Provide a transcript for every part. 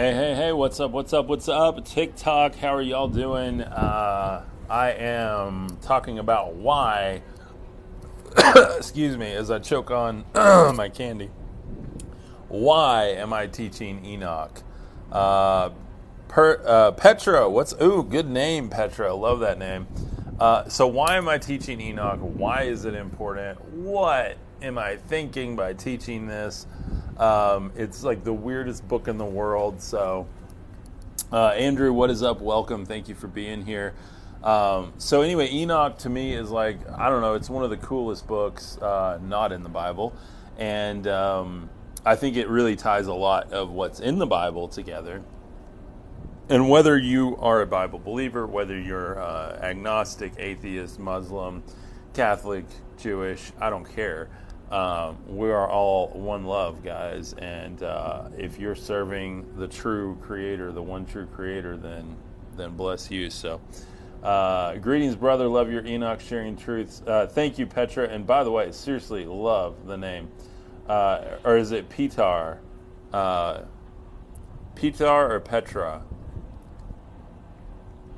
Hey, hey, hey, what's up, what's up, what's up? TikTok, how are y'all doing? Uh, I am talking about why, excuse me, as I choke on my candy, why am I teaching Enoch? Uh, per, uh, Petra, what's, ooh, good name, Petra, love that name. Uh, so, why am I teaching Enoch? Why is it important? What am I thinking by teaching this? Um, it's like the weirdest book in the world. So, uh, Andrew, what is up? Welcome. Thank you for being here. Um, so, anyway, Enoch to me is like, I don't know, it's one of the coolest books uh, not in the Bible. And um, I think it really ties a lot of what's in the Bible together. And whether you are a Bible believer, whether you're uh, agnostic, atheist, Muslim, Catholic, Jewish, I don't care um, we are all one love, guys. And uh, if you're serving the true Creator, the one true Creator, then then bless you. So, uh, greetings, brother. Love your Enoch sharing truths. Uh, thank you, Petra. And by the way, seriously, love the name. Uh, or is it Petar? Uh, Petar or Petra?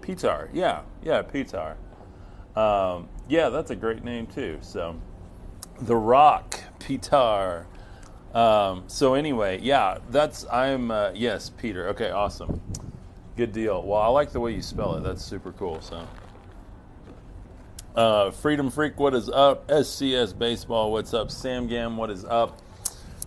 Petar. Yeah, yeah, Petar. Um, yeah, that's a great name too. So. The Rock, Peter. Um, so anyway, yeah, that's I'm uh, yes, Peter. Okay, awesome, good deal. Well, I like the way you spell it. That's super cool. So, uh, Freedom Freak, what is up? SCS Baseball, what's up? Sam Gam, what is up?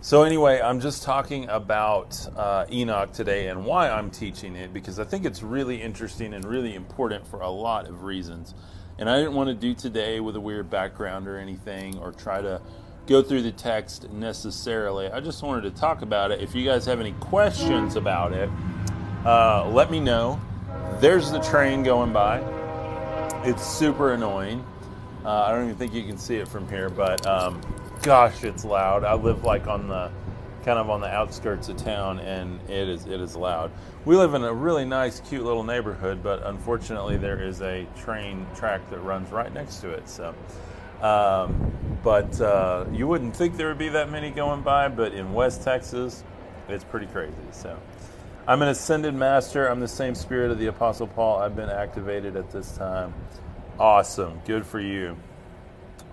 So anyway, I'm just talking about uh, Enoch today and why I'm teaching it because I think it's really interesting and really important for a lot of reasons. And I didn't want to do today with a weird background or anything or try to go through the text necessarily. I just wanted to talk about it. If you guys have any questions about it, uh, let me know. There's the train going by. It's super annoying. Uh, I don't even think you can see it from here, but um, gosh, it's loud. I live like on the kind of on the outskirts of town, and it is it is loud. We live in a really nice, cute little neighborhood, but unfortunately, there is a train track that runs right next to it. So, um, but uh, you wouldn't think there would be that many going by, but in West Texas, it's pretty crazy. So. I'm an ascended master. I'm the same spirit of the Apostle Paul. I've been activated at this time. Awesome. Good for you.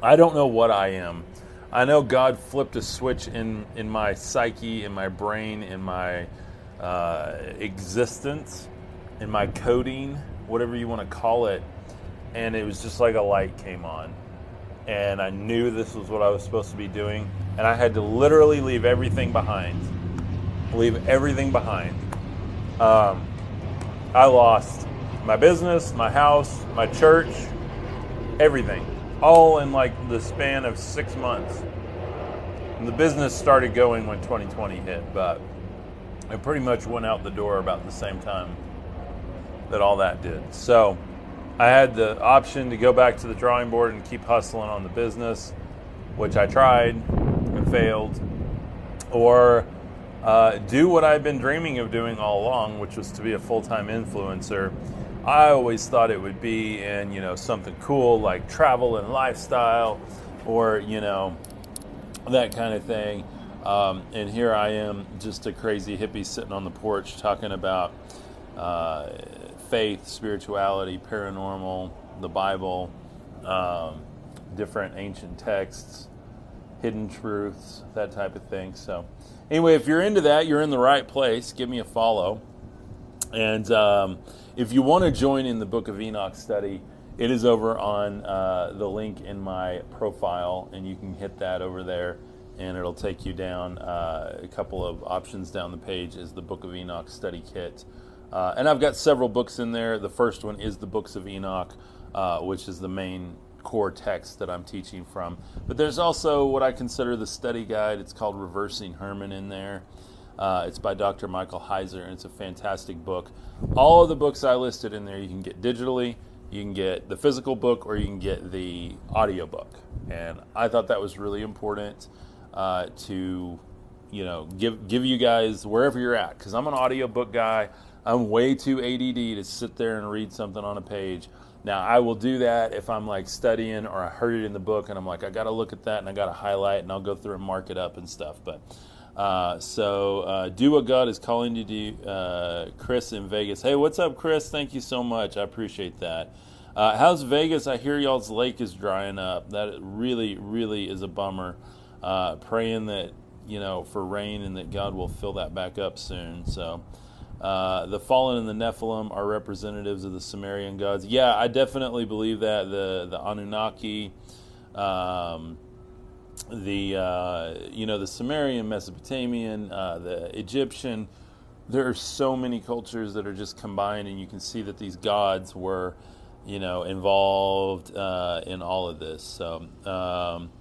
I don't know what I am. I know God flipped a switch in in my psyche, in my brain, in my uh, existence, in my coding, whatever you want to call it, and it was just like a light came on, and I knew this was what I was supposed to be doing, and I had to literally leave everything behind, leave everything behind. Um, I lost my business, my house, my church, everything all in like the span of six months. And the business started going when 2020 hit, but it pretty much went out the door about the same time that all that did. So I had the option to go back to the drawing board and keep hustling on the business, which I tried and failed, or uh, do what I've been dreaming of doing all along, which was to be a full time influencer I always thought it would be in, you know, something cool like travel and lifestyle or, you know, that kind of thing. Um, and here I am, just a crazy hippie sitting on the porch talking about uh, faith, spirituality, paranormal, the Bible, um, different ancient texts, hidden truths, that type of thing. So, anyway, if you're into that, you're in the right place. Give me a follow. And um, if you want to join in the Book of Enoch study, it is over on uh, the link in my profile, and you can hit that over there, and it'll take you down uh, a couple of options down the page is the Book of Enoch study kit. Uh, and I've got several books in there. The first one is the Books of Enoch, uh, which is the main core text that I'm teaching from. But there's also what I consider the study guide. It's called Reversing Hermon in there. Uh, it's by Dr. Michael Heiser, and it's a fantastic book. All of the books I listed in there you can get digitally, you can get the physical book, or you can get the audiobook. And I thought that was really important uh, to, you know, give give you guys wherever you're at, because I'm an audiobook guy. I'm way too ADD to sit there and read something on a page. Now, I will do that if I'm like studying or I heard it in the book and I'm like, I got to look at that and I got to highlight and I'll go through and mark it up and stuff. But Uh, so uh, do what God is calling you to do. Uh, Chris in Vegas. Hey, what's up, Chris? Thank you so much. I appreciate that. Uh, how's Vegas? I hear y'all's lake is drying up. That really, really is a bummer. Uh, praying that you know for rain and that God will fill that back up soon. So. Uh, the fallen and the Nephilim are representatives of the Sumerian gods. Yeah, I definitely believe that the the Anunnaki, um, the uh, you know the Sumerian, Mesopotamian, uh, the Egyptian. There are so many cultures that are just combined, and you can see that these gods were, you know, involved uh, in all of this. So. Um,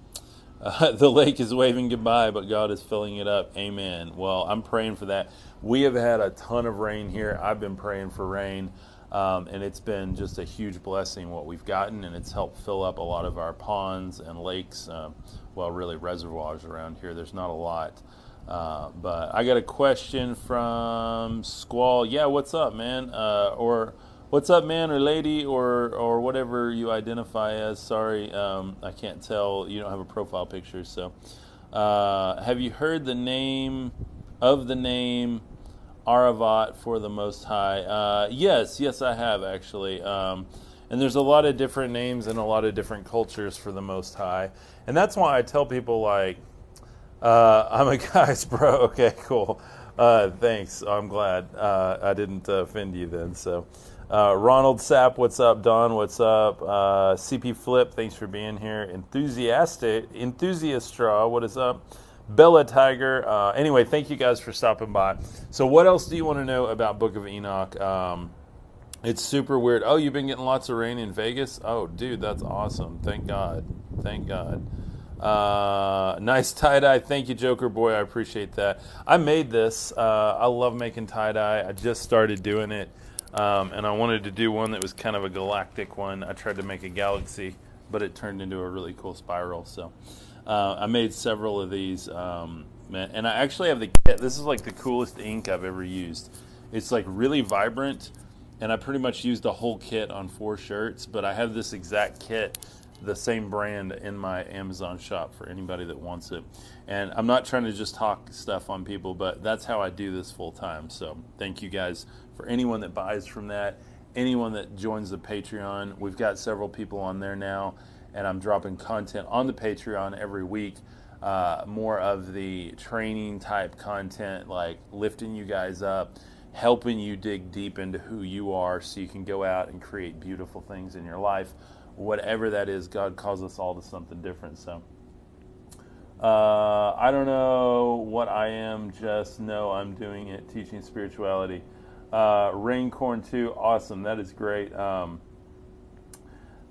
the lake is waving goodbye, but God is filling it up. Amen. Well, I'm praying for that. We have had a ton of rain here. I've been praying for rain, um, and it's been just a huge blessing what we've gotten, and it's helped fill up a lot of our ponds and lakes. Uh, well, really reservoirs around here. There's not a lot. Uh, but I got a question from Squall. Yeah, what's up, man? Uh, or what's up, man, or lady, or or whatever you identify as. Sorry, um, I can't tell. You don't have a profile picture, so. Uh, have you heard the name of the name Aravat for the Most High? Uh, yes, yes, I have actually. Um, and there's a lot of different names and a lot of different cultures for the Most High, and that's why I tell people like, uh, "I'm a guy's bro." Okay, cool. Uh, thanks. I'm glad uh, I didn't offend you then. So. Uh, Ronald Sapp, what's up? Don, what's up? Uh, CP Flip, thanks for being here. Enthusiastic, Enthusiastra, what is up? Bella Tiger. Uh, anyway, thank you guys for stopping by. So, what else do you want to know about Book of Enoch? Um, it's super weird. Oh, you've been getting lots of rain in Vegas? Oh, dude, that's awesome. Thank God. Thank God. Uh, nice tie dye. Thank you, Joker Boy. I appreciate that. I made this. Uh, I love making tie dye. I just started doing it. Um, and I wanted to do one that was kind of a galactic one. I tried to make a galaxy, but it turned into a really cool spiral. So uh, I made several of these, um, and I actually have the kit. This is like the coolest ink I've ever used. It's like really vibrant, and I pretty much used the whole kit on four shirts. But I have this exact kit the same brand in my Amazon shop for anybody that wants it. And I'm not trying to just talk stuff on people, but that's how I do this full time. So thank you guys for anyone that buys from that, anyone that joins the Patreon. We've got several people on there now, and I'm dropping content on the Patreon every week. Uh, more of the training type content, like lifting you guys up, helping you dig deep into who you are so you can go out and create beautiful things in your life whatever that is, God calls us all to something different. So uh, I don't know what I am, just know I'm doing it, teaching spirituality. Uh, Raincorn 2, awesome. That is great. Um,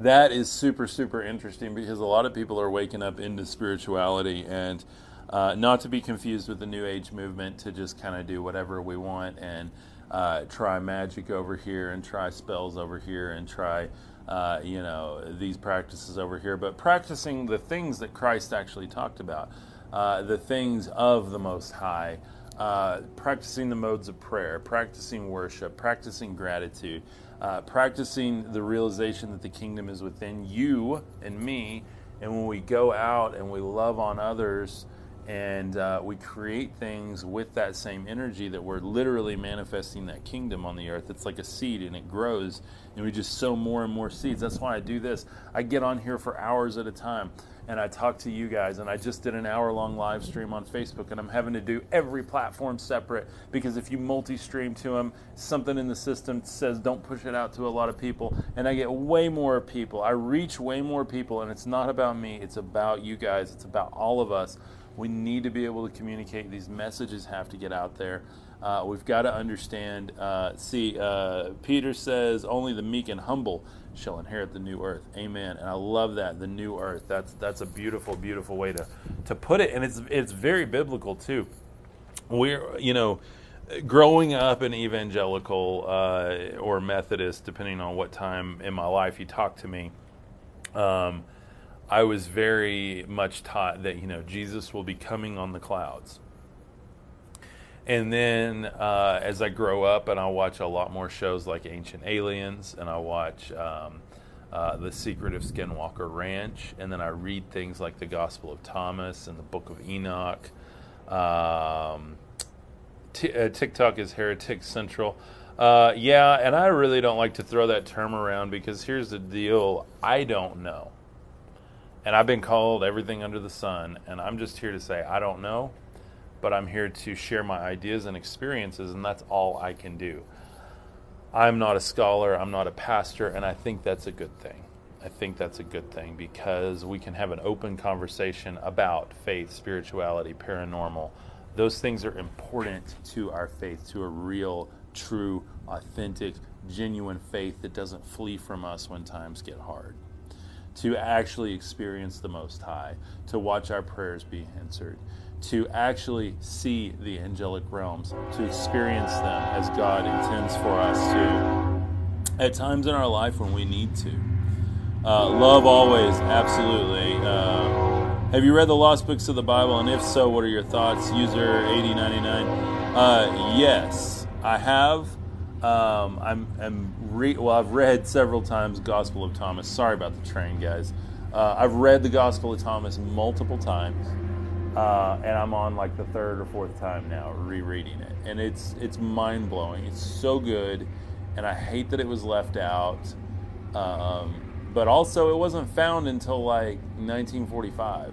that is super, super interesting because a lot of people are waking up into spirituality and uh, not to be confused with the New Age movement to just kind of do whatever we want and uh, try magic over here and try spells over here and try uh, you know, these practices over here, but practicing the things that Christ actually talked about, uh, the things of the Most High, uh, practicing the modes of prayer, practicing worship, practicing gratitude, uh, practicing the realization that the kingdom is within you and me. And when we go out and we love on others, and uh, we create things with that same energy that we're literally manifesting that kingdom on the earth. It's like a seed and it grows, and we just sow more and more seeds. That's why I do this. I get on here for hours at a time and I talk to you guys. And I just did an hour long live stream on Facebook, and I'm having to do every platform separate because if you multi stream to them, something in the system says don't push it out to a lot of people. And I get way more people. I reach way more people, and it's not about me, it's about you guys, it's about all of us we need to be able to communicate. These messages have to get out there. Uh, we've got to understand. Uh, see, uh, Peter says, "Only the meek and humble shall inherit the new earth." Amen. And I love that the new earth. That's that's a beautiful, beautiful way to to put it, and it's it's very biblical too. We're you know. Growing up in evangelical uh, or Methodist, depending on what time in my life you talk to me, um, I was very much taught that you know Jesus will be coming on the clouds. And then uh, as I grow up and I watch a lot more shows like Ancient Aliens and I watch um, uh, The Secret of Skinwalker Ranch and then I read things like the Gospel of Thomas and the Book of Enoch. Um, t- uh, TikTok is Heretic Central. Uh, yeah, and I really don't like to throw that term around because here's the deal I don't know. And I've been called everything under the sun, and I'm just here to say I don't know, but I'm here to share my ideas and experiences, and that's all I can do. I'm not a scholar, I'm not a pastor, and I think that's a good thing. I think that's a good thing because we can have an open conversation about faith, spirituality, paranormal. Those things are important to our faith, to a real, true, authentic, genuine faith that doesn't flee from us when times get hard. To actually experience the Most High, to watch our prayers be answered, to actually see the angelic realms, to experience them as God intends for us to, at times in our life when we need to. Uh, love always, absolutely. Uh, have you read the Lost Books of the Bible? And if so, what are your thoughts? User 8099. Uh, yes, I have. Um, I'm, I'm re- well, I've read several times Gospel of Thomas. Sorry about the train, guys. Uh, I've read the Gospel of Thomas multiple times, uh, and I'm on like the third or fourth time now rereading it, and it's it's mind blowing. It's so good, and I hate that it was left out. Um, but also it wasn't found until like 1945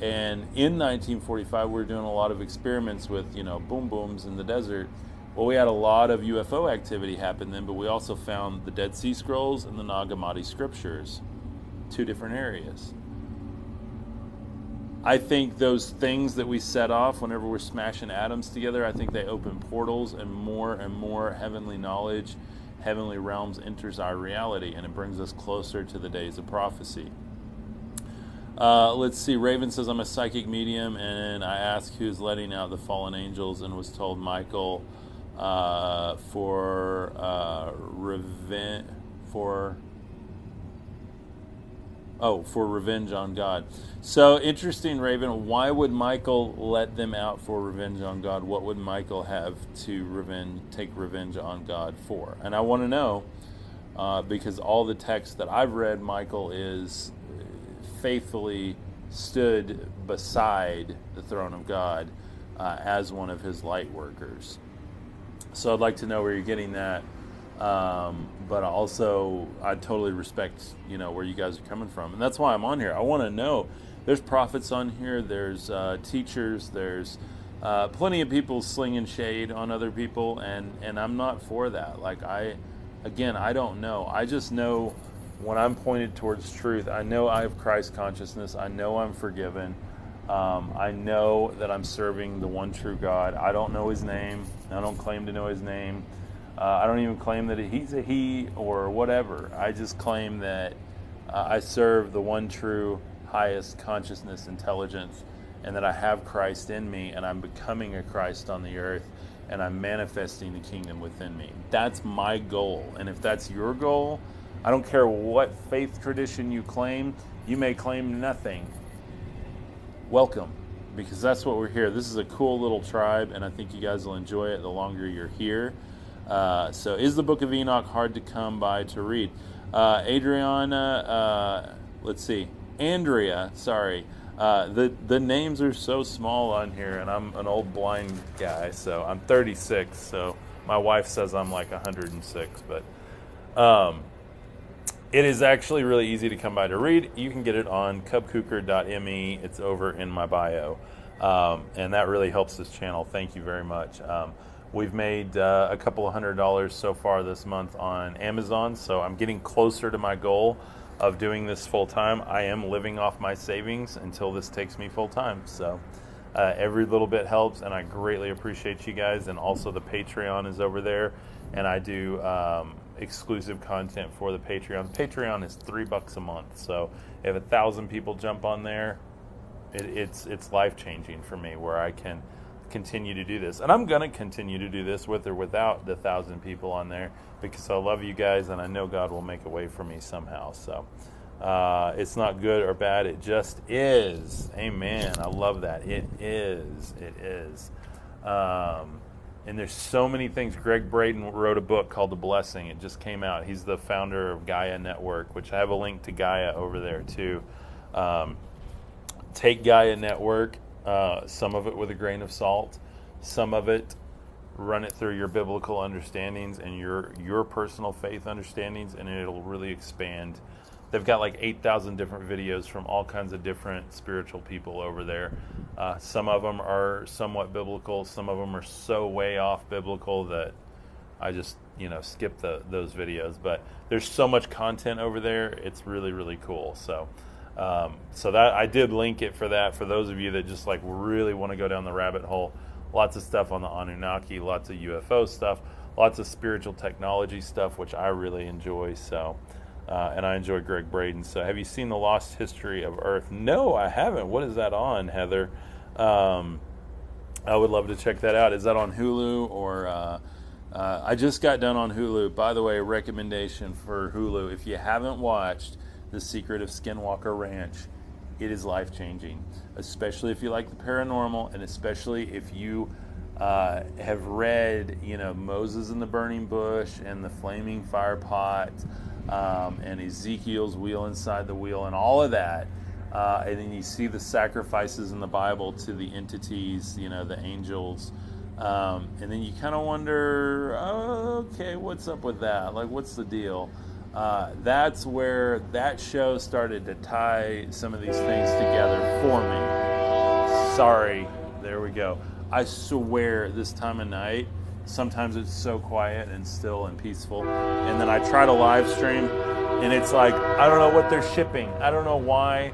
and in 1945 we were doing a lot of experiments with you know boom booms in the desert well we had a lot of ufo activity happen then but we also found the dead sea scrolls and the nag hammadi scriptures two different areas i think those things that we set off whenever we're smashing atoms together i think they open portals and more and more heavenly knowledge heavenly realms enters our reality and it brings us closer to the days of prophecy. Uh, let's see. Raven says, I'm a psychic medium, and I asked who's letting out the fallen angels and was told Michael uh, for uh, for Oh, for revenge on God. So interesting, Raven. Why would Michael let them out for revenge on God? What would Michael have to revenge, take revenge on God for? And I want to know uh, because all the texts that I've read, Michael is faithfully stood beside the throne of God uh, as one of his light workers. So I'd like to know where you're getting that. Um, but also, I totally respect you know where you guys are coming from, and that's why I'm on here. I want to know. There's prophets on here. There's uh, teachers. There's uh, plenty of people slinging shade on other people, and and I'm not for that. Like I, again, I don't know. I just know when I'm pointed towards truth. I know I have Christ consciousness. I know I'm forgiven. Um, I know that I'm serving the one true God. I don't know His name. I don't claim to know His name. Uh, I don't even claim that he's a he or whatever. I just claim that uh, I serve the one true, highest consciousness, intelligence, and that I have Christ in me and I'm becoming a Christ on the earth and I'm manifesting the kingdom within me. That's my goal. And if that's your goal, I don't care what faith tradition you claim, you may claim nothing. Welcome, because that's what we're here. This is a cool little tribe, and I think you guys will enjoy it the longer you're here. Uh, so, is the Book of Enoch hard to come by to read? Uh, Adriana, uh, let's see, Andrea, sorry. Uh, the the names are so small on here, and I'm an old blind guy, so I'm 36. So my wife says I'm like 106, but um, it is actually really easy to come by to read. You can get it on cubcooker.me. It's over in my bio, um, and that really helps this channel. Thank you very much. Um, We've made uh, a couple of hundred dollars so far this month on Amazon, so I'm getting closer to my goal of doing this full time. I am living off my savings until this takes me full time. So uh, every little bit helps, and I greatly appreciate you guys. And also, the Patreon is over there, and I do um, exclusive content for the Patreon. Patreon is three bucks a month, so if a thousand people jump on there, it, it's it's life changing for me, where I can continue to do this. And I'm going to continue to do this with or without the thousand people on there because I love you guys and I know God will make a way for me somehow. So uh, it's not good or bad, it just is. Amen. I love that. It is. It is. Um, and there's so many things. Gregg Braden wrote a book called The Blessing. It just came out. He's the founder of Gaia Network, which I have a link to Gaia over there too. Um, take Gaia Network Uh, some of it with a grain of salt, some of it run it through your biblical understandings and your your personal faith understandings, and it'll really expand. They've got like 8,000 different videos from all kinds of different spiritual people over there. Uh, some of them are somewhat biblical. Some of them are so way off biblical that I just you know skip the those videos. But there's so much content over there. It's really really cool. So. Um, so that I did link it for that for those of you that just like really want to go down the rabbit hole. Lots of stuff on the Anunnaki, lots of UFO stuff, lots of spiritual technology stuff, which I really enjoy. So, uh, and I enjoy Gregg Braden. So, have you seen the Lost History of Earth? No, I haven't. What is that on, Heather? Um, I would love to check that out. Is that on Hulu or? Uh, uh, I just got done on Hulu. By the way, recommendation for Hulu if you haven't watched The Secret of Skinwalker Ranch, it is life changing, especially if you like the paranormal and especially if you uh, have read, you know, Moses in the burning bush and the flaming fire pot um, and Ezekiel's wheel inside the wheel and all of that. Uh, and then you see the sacrifices in the Bible to the entities, you know, the angels. Um, and then you kind of wonder, okay, what's up with that? Like, what's the deal? Uh, that's where that show started to tie some of these things together for me. Sorry, there we go. I swear this time of night, sometimes it's so quiet and still and peaceful. And then I try to live stream, and it's like, I don't know what they're shipping. I don't know why,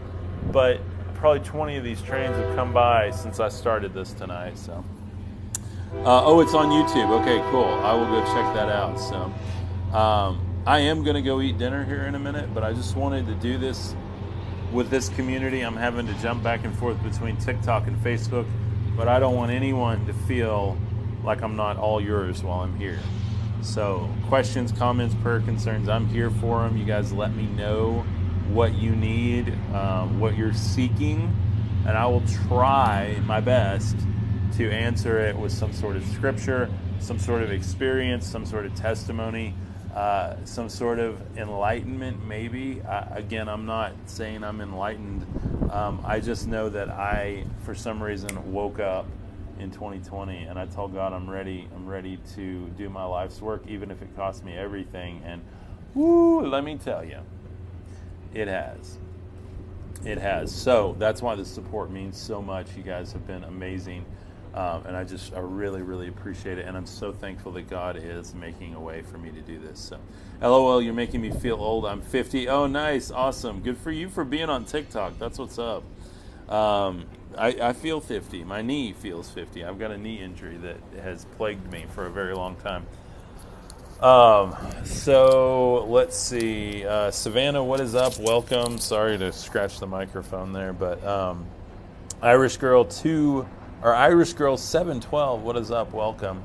but probably 20 of these trains have come by since I started this tonight. So. Uh, oh, it's on YouTube. Okay, cool. I will go check that out. So, um, I am going to go eat dinner here in a minute, but I just wanted to do this with this community. I'm having to jump back and forth between TikTok and Facebook, but I don't want anyone to feel like I'm not all yours while I'm here. So, questions, comments, prayer concerns, I'm here for them. You guys let me know what you need, um, what you're seeking, and I will try my best to answer it with some sort of scripture, some sort of experience, some sort of testimony, uh, some sort of enlightenment, maybe. Uh, again, I'm not saying I'm enlightened. Um, I just know that I, for some reason, woke up in 2020 and I told God I'm ready. I'm ready to do my life's work, even if it costs me everything. And woo, let me tell you, it has. It has. So that's why the support means so much. You guys have been amazing. Um, and I just, I really, really appreciate it. And I'm so thankful that God is making a way for me to do this. So, LOL, you're making me feel old. I'm 50. Oh, nice. Awesome. Good for you for being on TikTok. That's what's up. Um, I, I feel 50. My knee feels 50. I've got a knee injury that has plagued me for a very long time. Um, so let's see. Uh, Savannah, what is up? Welcome. Sorry to scratch the microphone there, but um, Irish Girl 2 our Irish Girl 712, what is up? Welcome.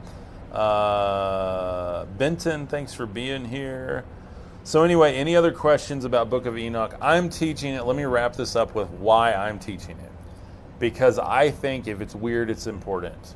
Uh, Benton, thanks for being here. So, anyway, any other questions about Book of Enoch? I'm teaching it. Let me wrap this up with why I'm teaching it. Because I think if it's weird, it's important.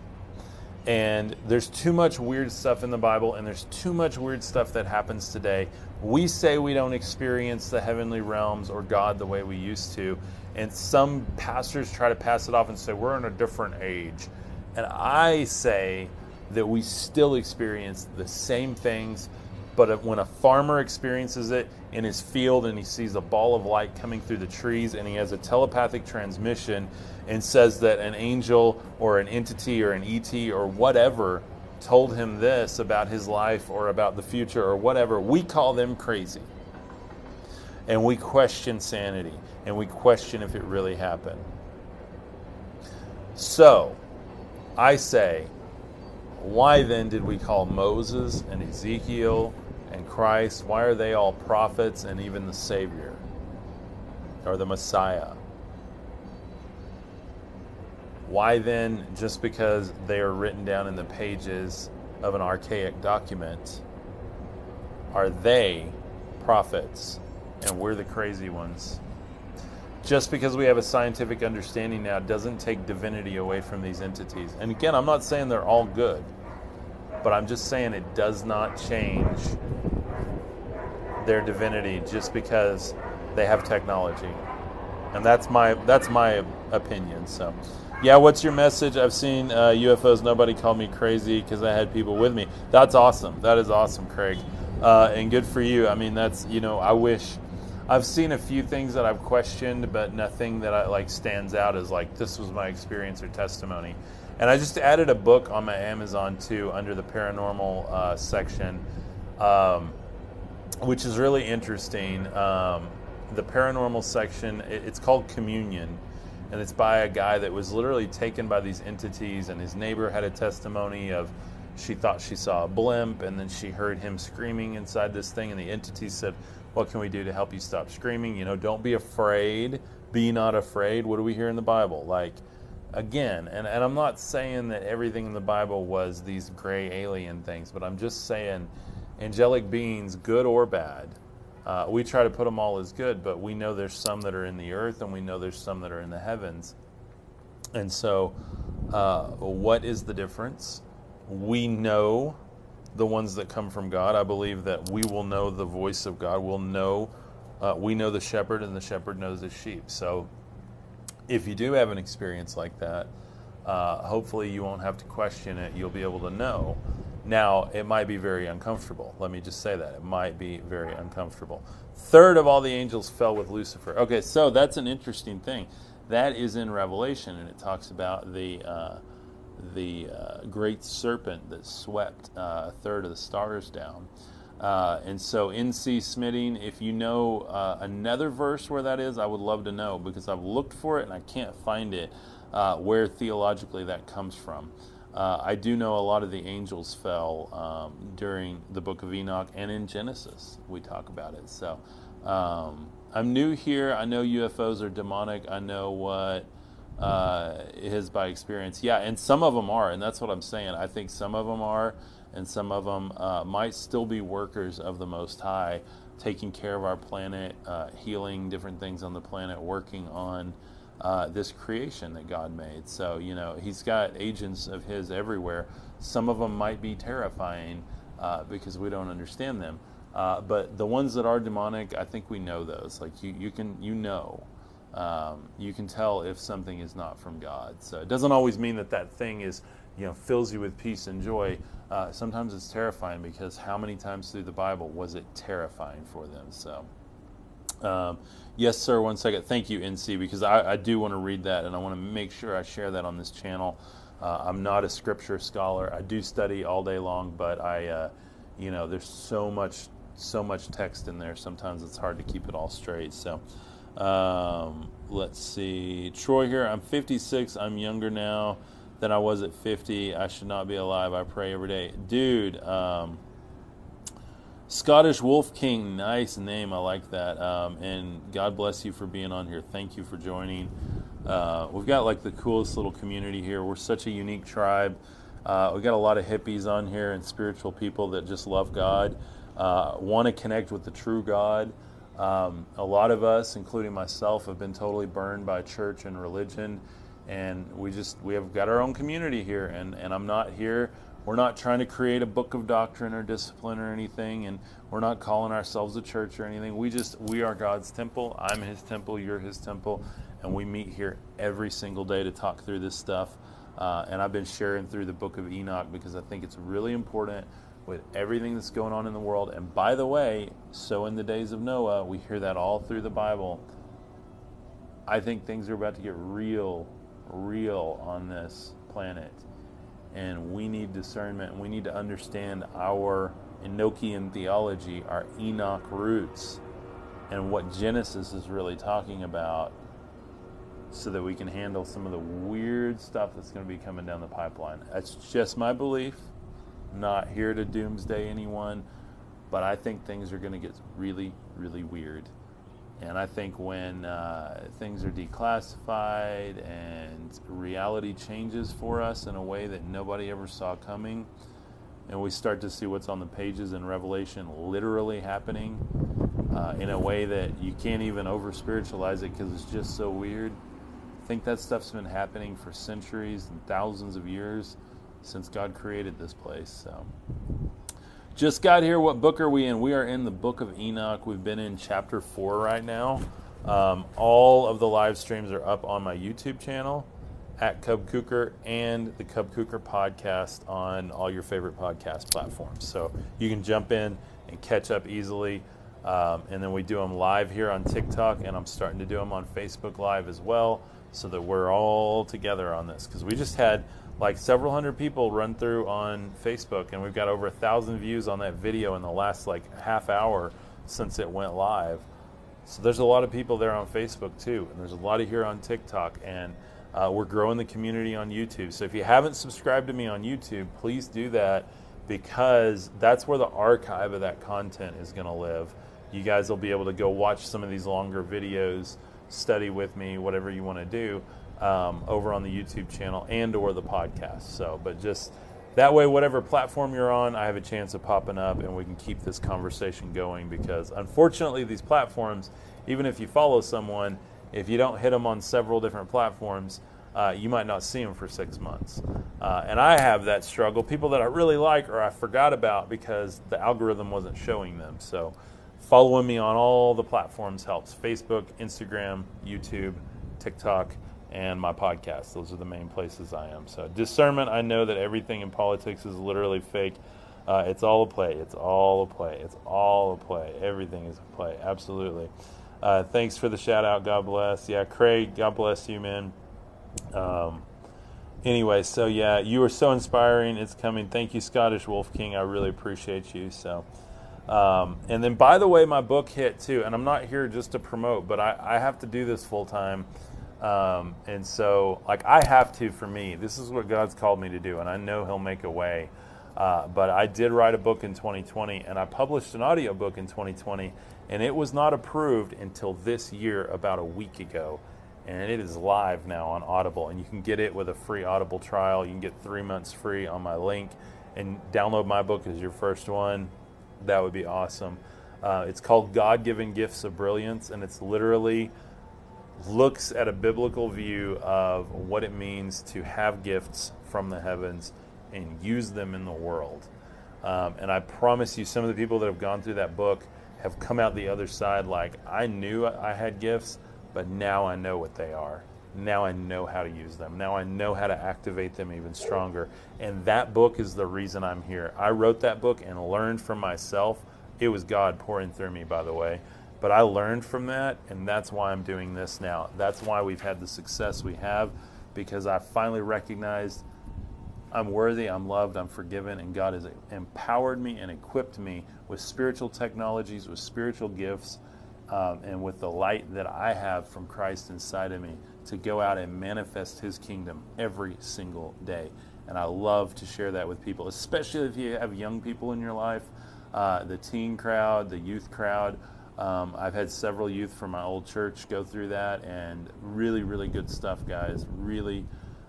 And there's too much weird stuff in the Bible, and there's too much weird stuff that happens today. We say we don't experience the heavenly realms or God the way we used to. And some pastors try to pass it off and say, we're in a different age. And I say that we still experience the same things, but when a farmer experiences it in his field and he sees a ball of light coming through the trees and he has a telepathic transmission and says that an angel or an entity or an ET or whatever told him this about his life or about the future or whatever, we call them crazy. And we question sanity and we question if it really happened. So, I say, why then did we call Moses and Ezekiel and Christ, why are they all prophets and even the Savior or the Messiah? Why then, just because they are written down in the pages of an archaic document, are they prophets and we're the crazy ones? just because we have a scientific understanding now doesn't take divinity away from these entities. And again, I'm not saying they're all good, but I'm just saying it does not change their divinity just because they have technology. And that's my that's my opinion. So, Yeah, what's your message? I've seen uh, UFOs. Nobody called me crazy because I had people with me. That's awesome. That is awesome, Craig. Uh, and good for you. I mean, that's, you know, I wish. I've seen a few things that I've questioned, but nothing that I like stands out as like this was my experience or testimony. And I just added a book on my Amazon too under the paranormal uh, section, um, which is really interesting. Um, the paranormal section, it, it's called Communion and it's by a guy that was literally taken by these entities and his neighbor had a testimony of she thought she saw a blimp and then she heard him screaming inside this thing and the entity said what can we do to help you stop screaming you know don't be afraid be not afraid what do we hear in the bible like again and, and i'm not saying that everything in the bible was these gray alien things but i'm just saying angelic beings good or bad uh, we try to put them all as good, but we know there's some that are in the earth and we know there's some that are in the heavens. And so, uh, what is the difference? We know the ones that come from God. I believe that we will know the voice of God. We'll know, uh, we know the shepherd, and the shepherd knows his sheep. So, if you do have an experience like that, uh, hopefully you won't have to question it. You'll be able to know now, it might be very uncomfortable. Let me just say that. It might be very uncomfortable. Third of all the angels fell with Lucifer. Okay, so that's an interesting thing. That is in Revelation, and it talks about the, uh, the uh, great serpent that swept uh, a third of the stars down. Uh, and so, N.C. Smitting, if you know uh, another verse where that is, I would love to know because I've looked for it and I can't find it uh, where theologically that comes from. Uh, I do know a lot of the angels fell um, during the book of Enoch and in Genesis. We talk about it. So um, I'm new here. I know UFOs are demonic. I know what uh, is by experience. Yeah, and some of them are, and that's what I'm saying. I think some of them are, and some of them uh, might still be workers of the Most High, taking care of our planet, uh, healing different things on the planet, working on uh, this creation that God made. So, you know, He's got agents of His everywhere. Some of them might be terrifying uh, because we don't understand them. Uh, but the ones that are demonic, I think we know those. Like you, you can, you know, um, you can tell if something is not from God. So it doesn't always mean that that thing is, you know, fills you with peace and joy. Uh, sometimes it's terrifying because how many times through the Bible was it terrifying for them? So. Um, yes, sir. One second. Thank you, NC, because I, I do want to read that and I want to make sure I share that on this channel. Uh, I'm not a scripture scholar. I do study all day long, but I, uh, you know, there's so much, so much text in there. Sometimes it's hard to keep it all straight. So, um, let's see. Troy here. I'm 56. I'm younger now than I was at 50. I should not be alive. I pray every day, dude. Um, Scottish Wolf King, nice name. I like that. Um, and God bless you for being on here. Thank you for joining. Uh, we've got like the coolest little community here. We're such a unique tribe. Uh, we got a lot of hippies on here and spiritual people that just love God, uh, want to connect with the true God. Um, a lot of us, including myself, have been totally burned by church and religion, and we just we have got our own community here. And and I'm not here we're not trying to create a book of doctrine or discipline or anything, and we're not calling ourselves a church or anything. We just, we are God's temple. I'm His temple, you're His temple, and we meet here every single day to talk through this stuff. Uh, and I've been sharing through the book of Enoch because I think it's really important with everything that's going on in the world. And by the way, so in the days of Noah, we hear that all through the Bible. I think things are about to get real, real on this planet and we need discernment we need to understand our Enochian theology, our Enoch roots, and what Genesis is really talking about so that we can handle some of the weird stuff that's going to be coming down the pipeline. That's just my belief. Not here to doomsday anyone, but I think things are going to get really, really weird. And I think when uh, things are declassified and reality changes for us in a way that nobody ever saw coming, and we start to see what's on the pages in Revelation literally happening uh, in a way that you can't even over spiritualize it because it's just so weird. I think that stuff's been happening for centuries and thousands of years since God created this place. So. Just got here. What book are we in? We are in the book of Enoch. We've been in chapter four right now. Um, all of the live streams are up on my YouTube channel. at Cub Kuker and the Cub Kuker podcast on all your favorite podcast platforms. So you can jump in and catch up easily. Um, and then we do them live here on TikTok, and I'm starting to do them on Facebook Live as well, so that we're all together on this. Because we just had like several hundred people run through on Facebook, and we've got over a thousand views on that video in the last like half hour since it went live. So there's a lot of people there on Facebook too, and there's a lot of here on TikTok, and uh, we're growing the community on YouTube. So if you haven't subscribed to me on YouTube, please do that because that's where the archive of that content is going to live. You guys will be able to go watch some of these longer videos, study with me, whatever you want to do um, over on the YouTube channel and or the podcast. So, but just that way, whatever platform you're on, I have a chance of popping up, and we can keep this conversation going. Because unfortunately, these platforms, even if you follow someone, if you don't hit them on several different platforms, uh, you might not see them for six months. Uh, and I have that struggle. People that I really like or I forgot about because the algorithm wasn't showing them. So, following me on all the platforms helps Facebook, Instagram, YouTube, TikTok and my podcast. Those are the main places I am. So, discernment, I know that everything in politics is literally fake. Uh, it's all a play. It's all a play. It's all a play. Everything is a play. Absolutely. Uh, thanks for the shout out. God bless. Yeah, Craig, God bless you, man. Um, anyway, so yeah, you are so inspiring. It's coming. Thank you, Scottish Wolf King. I really appreciate you. So, um, and then by the way, my book hit too. And I'm not here just to promote, but I, I have to do this full time. Um, and so, like, I have to for me. This is what God's called me to do, and I know He'll make a way. Uh, but I did write a book in 2020, and I published an audio book in 2020, and it was not approved until this year, about a week ago. And it is live now on Audible, and you can get it with a free Audible trial. You can get three months free on my link, and download my book as your first one. That would be awesome. Uh, it's called God Given Gifts of Brilliance, and it's literally looks at a biblical view of what it means to have gifts from the heavens and use them in the world. Um, and I promise you, some of the people that have gone through that book have come out the other side like, I knew I had gifts, but now I know what they are. Now I know how to use them. Now I know how to activate them even stronger. And that book is the reason I'm here. I wrote that book and learned from myself. It was God pouring through me, by the way. But I learned from that, and that's why I'm doing this now. That's why we've had the success we have, because I finally recognized I'm worthy, I'm loved, I'm forgiven, and God has empowered me and equipped me with spiritual technologies, with spiritual gifts, um, and with the light that I have from Christ inside of me to go out and manifest His kingdom every single day. And I love to share that with people, especially if you have young people in your life, uh, the teen crowd, the youth crowd. Um, I've had several youth from my old church go through that, and really, really good stuff, guys. Really,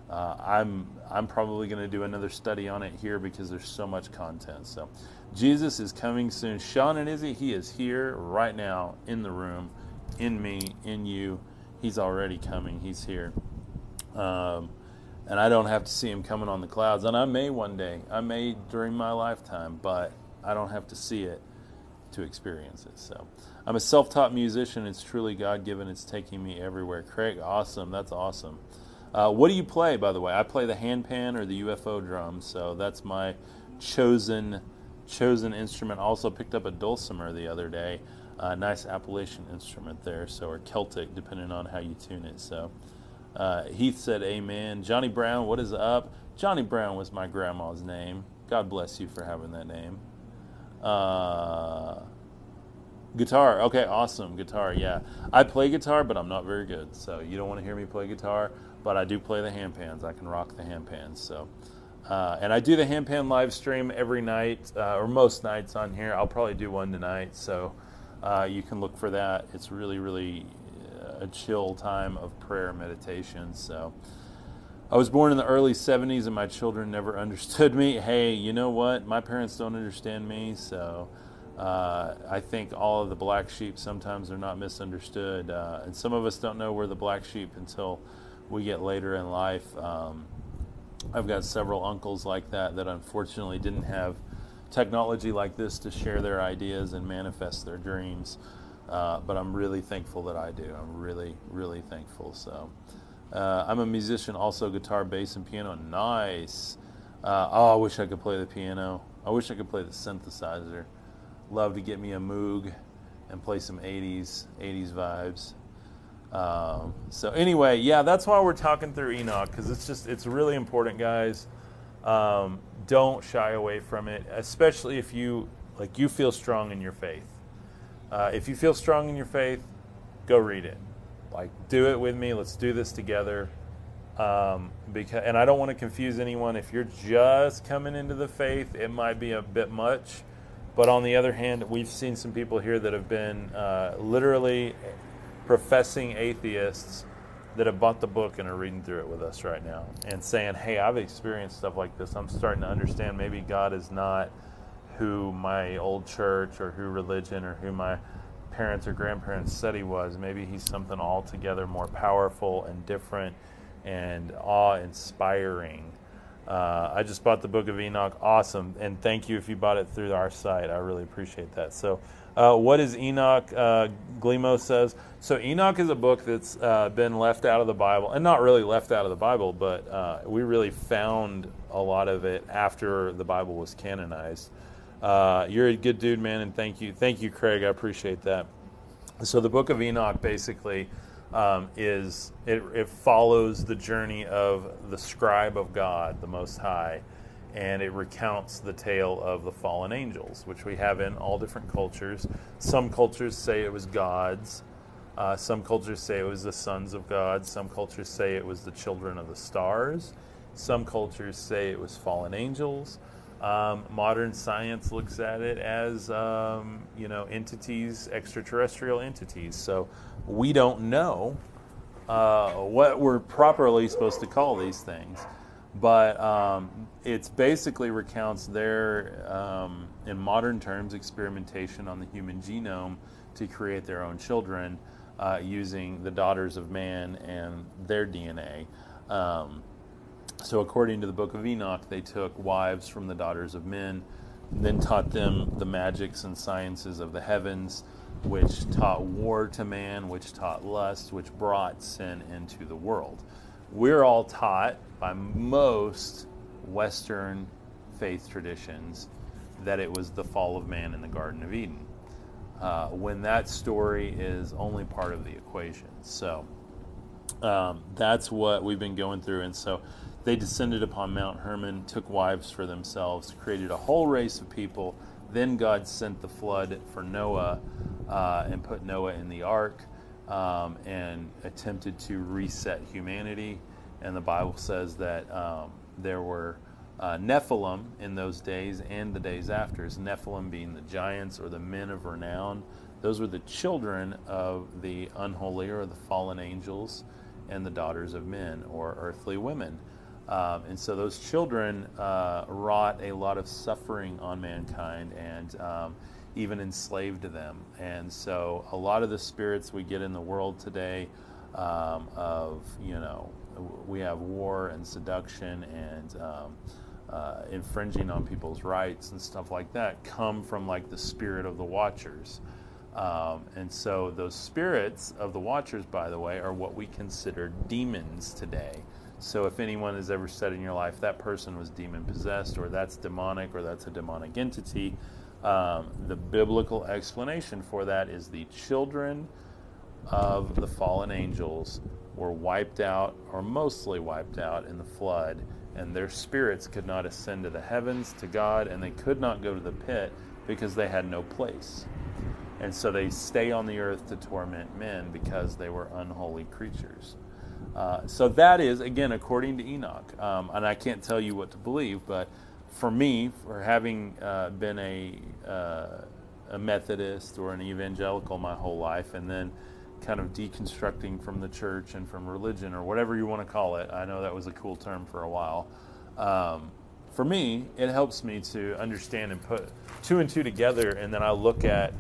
uh, I'm I'm probably going to do another study on it here because there's so much content. So, Jesus is coming soon. Sean and Izzy, he is here right now in the room, in me, in you. He's already coming. He's here. Um, and I don't have to see him coming on the clouds. And I may one day, I may during my lifetime, but I don't have to see it to experience it. So I'm a self taught musician. It's truly God given. It's taking me everywhere. Craig, awesome. That's awesome. Uh, what do you play, by the way? I play the handpan or the UFO drum, so that's my chosen chosen instrument. Also picked up a dulcimer the other day. Uh, nice Appalachian instrument there, so or Celtic, depending on how you tune it. So uh, Heath said, "Amen." Johnny Brown, what is up? Johnny Brown was my grandma's name. God bless you for having that name. Uh, guitar. Okay, awesome. Guitar. Yeah, I play guitar, but I'm not very good. So you don't want to hear me play guitar, but I do play the handpans. I can rock the handpans. So. Uh, and I do the handpan live stream every night, uh, or most nights on here. I'll probably do one tonight, so uh, you can look for that. It's really, really uh, a chill time of prayer meditation. So, I was born in the early 70s and my children never understood me. Hey, you know what? My parents don't understand me, so uh, I think all of the black sheep sometimes are not misunderstood. Uh, and some of us don't know we're the black sheep until we get later in life. Um, I've got several uncles like that that unfortunately didn't have technology like this to share their ideas and manifest their dreams. Uh, but I'm really thankful that I do. I'm really, really thankful. So. Uh, I'm a musician, also guitar, bass, and piano. Nice. Uh, oh, I wish I could play the piano. I wish I could play the synthesizer. Love to get me a Moog and play some 80s 80s vibes. Um, so anyway, yeah, that's why we're talking through Enoch because it's just it's really important, guys. Um, don't shy away from it, especially if you like you feel strong in your faith. Uh, if you feel strong in your faith, go read it. Like, do it with me. Let's do this together. Um, because, and I don't want to confuse anyone. If you're just coming into the faith, it might be a bit much. But on the other hand, we've seen some people here that have been uh, literally professing atheists that have bought the book and are reading through it with us right now and saying, Hey, I've experienced stuff like this. I'm starting to understand maybe God is not who my old church or who religion or who my parents or grandparents said he was. Maybe he's something altogether more powerful and different and awe inspiring. Uh, I just bought the Book of Enoch. Awesome. And thank you if you bought it through our site. I really appreciate that. So, uh, what is Enoch? Uh, says. So, Enoch is a book that's uh, been left out of the Bible, and not really left out of the Bible, but uh, we really found a lot of it after the Bible was canonized. Uh, you're a good dude, man, and thank you. Thank you, Craig. I appreciate that. So, the book of Enoch basically um, is it, it follows the journey of the scribe of God, the Most High and it recounts the tale of the fallen angels, which we have in all different cultures. Some cultures say it was gods. Uh, some cultures say it was the sons of God. Some cultures say it was the children of the stars. Some cultures say it was fallen angels. Um, modern science looks at it as um, you know entities, extraterrestrial entities. So we don't know uh, what we're properly supposed to call these things but um, it's basically recounts their, um, in modern terms, experimentation on the human genome to create their own children uh, using the daughters of man and their DNA. So, according to the book of Enoch, they took wives from the daughters of men, and then taught them the magics and sciences of the heavens, which taught war to man, which taught lust, which brought sin into the world. We're all taught by most Western faith traditions that it was the fall of man in the Garden of Eden. Uh, when that story is only part of the equation. So um, that's what we've been going through. And so they descended upon Mount Hermon, took wives for themselves, created a whole race of people. Then God sent the flood for Noah uh, and put Noah in the ark um, and attempted to reset humanity and the Bible says that um, there were uh, Nephilim in those days and the days after. As Nephilim being the giants or the men of renown. Those were the children of the unholy or the fallen angels and the daughters of men or earthly women. Um, and so those children uh, wrought a lot of suffering on mankind and um, even enslaved them. And so a lot of the spirits we get in the world today um, of, you know, we have war and seduction and um, uh, infringing on people's rights and stuff like that come from like the spirit of the watchers. Um, and so those spirits of the watchers, by the way, are what we consider demons today. So if anyone has ever said in your life that person was demon possessed, or that's demonic, or that's a demonic entity, um, the biblical explanation for that is the children of the fallen angels were wiped out, or mostly wiped out, in the flood, and their spirits could not ascend to the heavens to God, and they could not go to the pit because they had no place. And so they stay on the earth to torment men because they were unholy creatures. Uh, so that is, again, according to Enoch. Um, and I can't tell you what to believe, but for me, for having uh, been a, uh, a Methodist or an evangelical my whole life, and then kind of deconstructing from the church and from religion or whatever you want to call it. I know that was a cool term for a while. Um, for me, it helps me to understand and put two and two together, and then I look at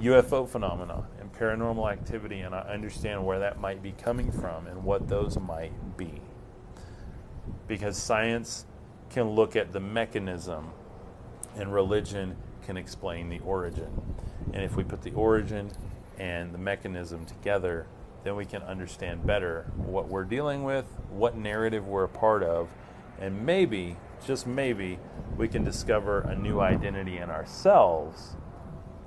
UFO phenomena paranormal activity, and I understand where that might be coming from and what those might be. Because science can look at the mechanism, and religion can explain the origin. And if we put the origin and the mechanism together, then we can understand better what we're dealing with, what narrative we're a part of, and maybe, just maybe, we can discover a new identity in ourselves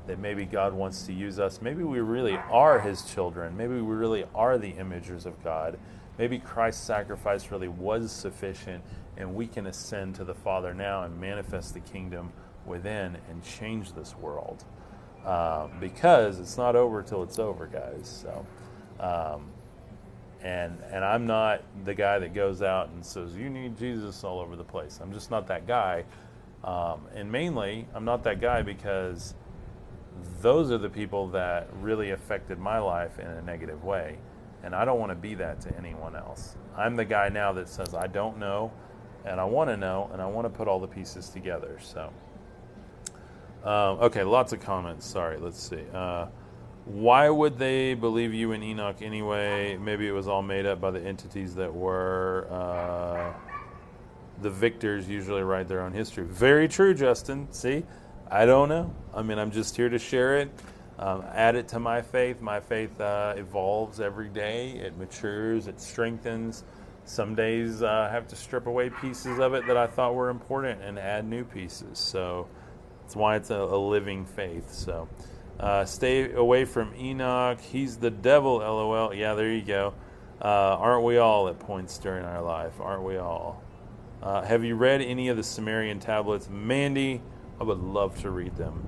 that maybe God wants to use us. Maybe we really are His children. Maybe we really are the imagers of God. Maybe Christ's sacrifice really was sufficient and we can ascend to the Father now and manifest the kingdom within and change this world. Um, because it's not over till it's over, guys. So, um, and and I'm not the guy that goes out and says you need Jesus all over the place. I'm just not that guy. Um, and mainly, I'm not that guy because those are the people that really affected my life in a negative way. And I don't want to be that to anyone else. I'm the guy now that says, I don't know, and I want to know, and I want to put all the pieces together. So, um, okay, lots of comments. Sorry, let's see. Uh, why would they believe you in Enoch anyway? Maybe it was all made up by the entities that were. Uh, the victors usually write their own history. Very true, Justin. See, I don't know. I mean, I'm just here to share it, um, add it to my faith. My faith uh, evolves every day, it matures, it strengthens. Some days uh, I have to strip away pieces of it that I thought were important and add new pieces. So that's why it's a, a living faith. So uh, stay away from Enoch. He's the devil, lol. Yeah, there you go. Uh, aren't we all at points during our life? Aren't we all? Uh, have you read any of the Sumerian tablets? Mandy, I would love to read them.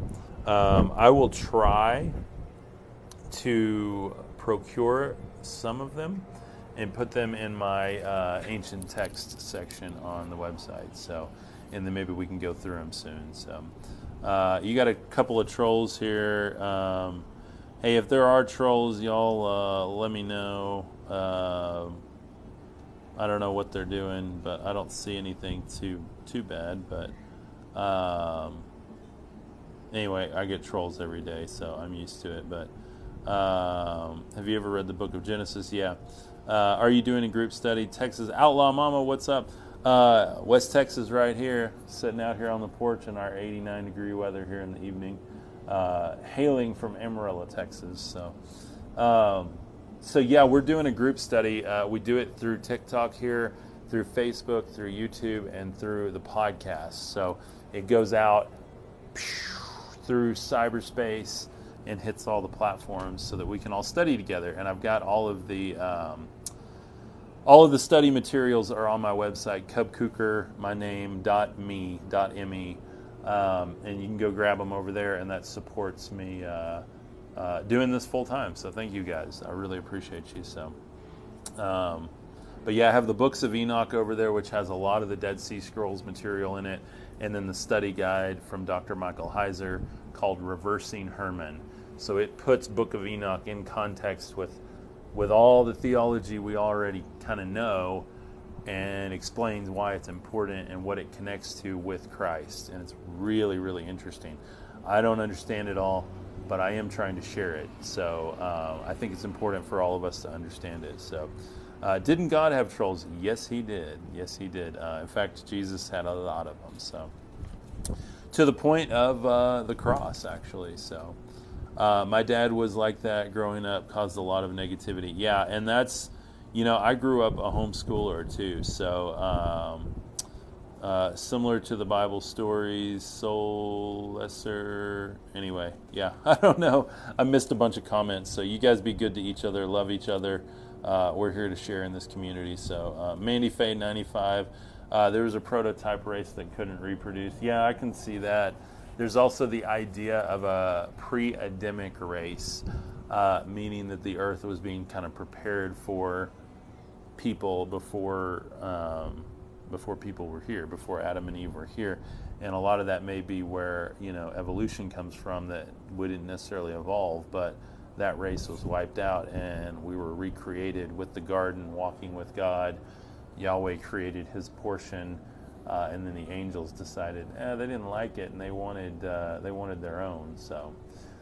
Um, I will try to procure some of them and put them in my uh, ancient text section on the website. So, and then maybe we can go through them soon. So, uh, you got a couple of trolls here. Um, hey, if there are trolls, y'all uh, let me know. Uh, I don't know what they're doing, but I don't see anything too too bad. But um, anyway, I get trolls every day, so I'm used to it. But um, have you ever read the book of Genesis? Yeah. Uh, are you doing a group study? Texas Outlaw Mama, what's up? Uh, West Texas, right here, sitting out here on the porch in our 89 degree weather here in the evening, uh, hailing from Amarillo, Texas. So, um, so yeah, we're doing a group study. Uh, we do it through TikTok here, through Facebook, through YouTube, and through the podcast. So it goes out through cyberspace and hits all the platforms so that we can all study together. And I've got all of the um, all of the study materials are on my website, cubcooker, my name, dot me, dot me. Um, and you can go grab them over there, and that supports me uh, uh, doing this full time. So thank you guys. I really appreciate you. So, um, but yeah, I have the books of Enoch over there, which has a lot of the Dead Sea Scrolls material in it, and then the study guide from Dr. Michael Heiser called Reversing Hermon. So it puts Book of Enoch in context with with all the theology we already kind of know and explains why it's important and what it connects to with Christ. And it's really, really interesting. I don't understand it all, but I am trying to share it. So uh, I think it's important for all of us to understand it. So, uh, didn't God have trolls? Yes, He did. Yes, He did. Uh, in fact, Jesus had a lot of them. So, to the point of uh, the cross, actually. So, uh, my dad was like that growing up, caused a lot of negativity. Yeah, and that's, you know, I grew up a homeschooler too. So, um, uh, similar to the Bible stories, soul lesser. Anyway, yeah, I don't know. I missed a bunch of comments. So, you guys be good to each other, love each other. Uh, we're here to share in this community. So, uh, Mandy Faye 95. Uh, there was a prototype race that couldn't reproduce. Yeah, I can see that. There's also the idea of a pre Adamic race, uh, meaning that the earth was being kind of prepared for people before. Um, before people were here, before Adam and Eve were here, and a lot of that may be where you know evolution comes from that we didn't necessarily evolve, but that race was wiped out and we were recreated with the garden, walking with God. Yahweh created His portion uh, and then the angels decided eh, they didn't like it and they wanted uh, they wanted their own. So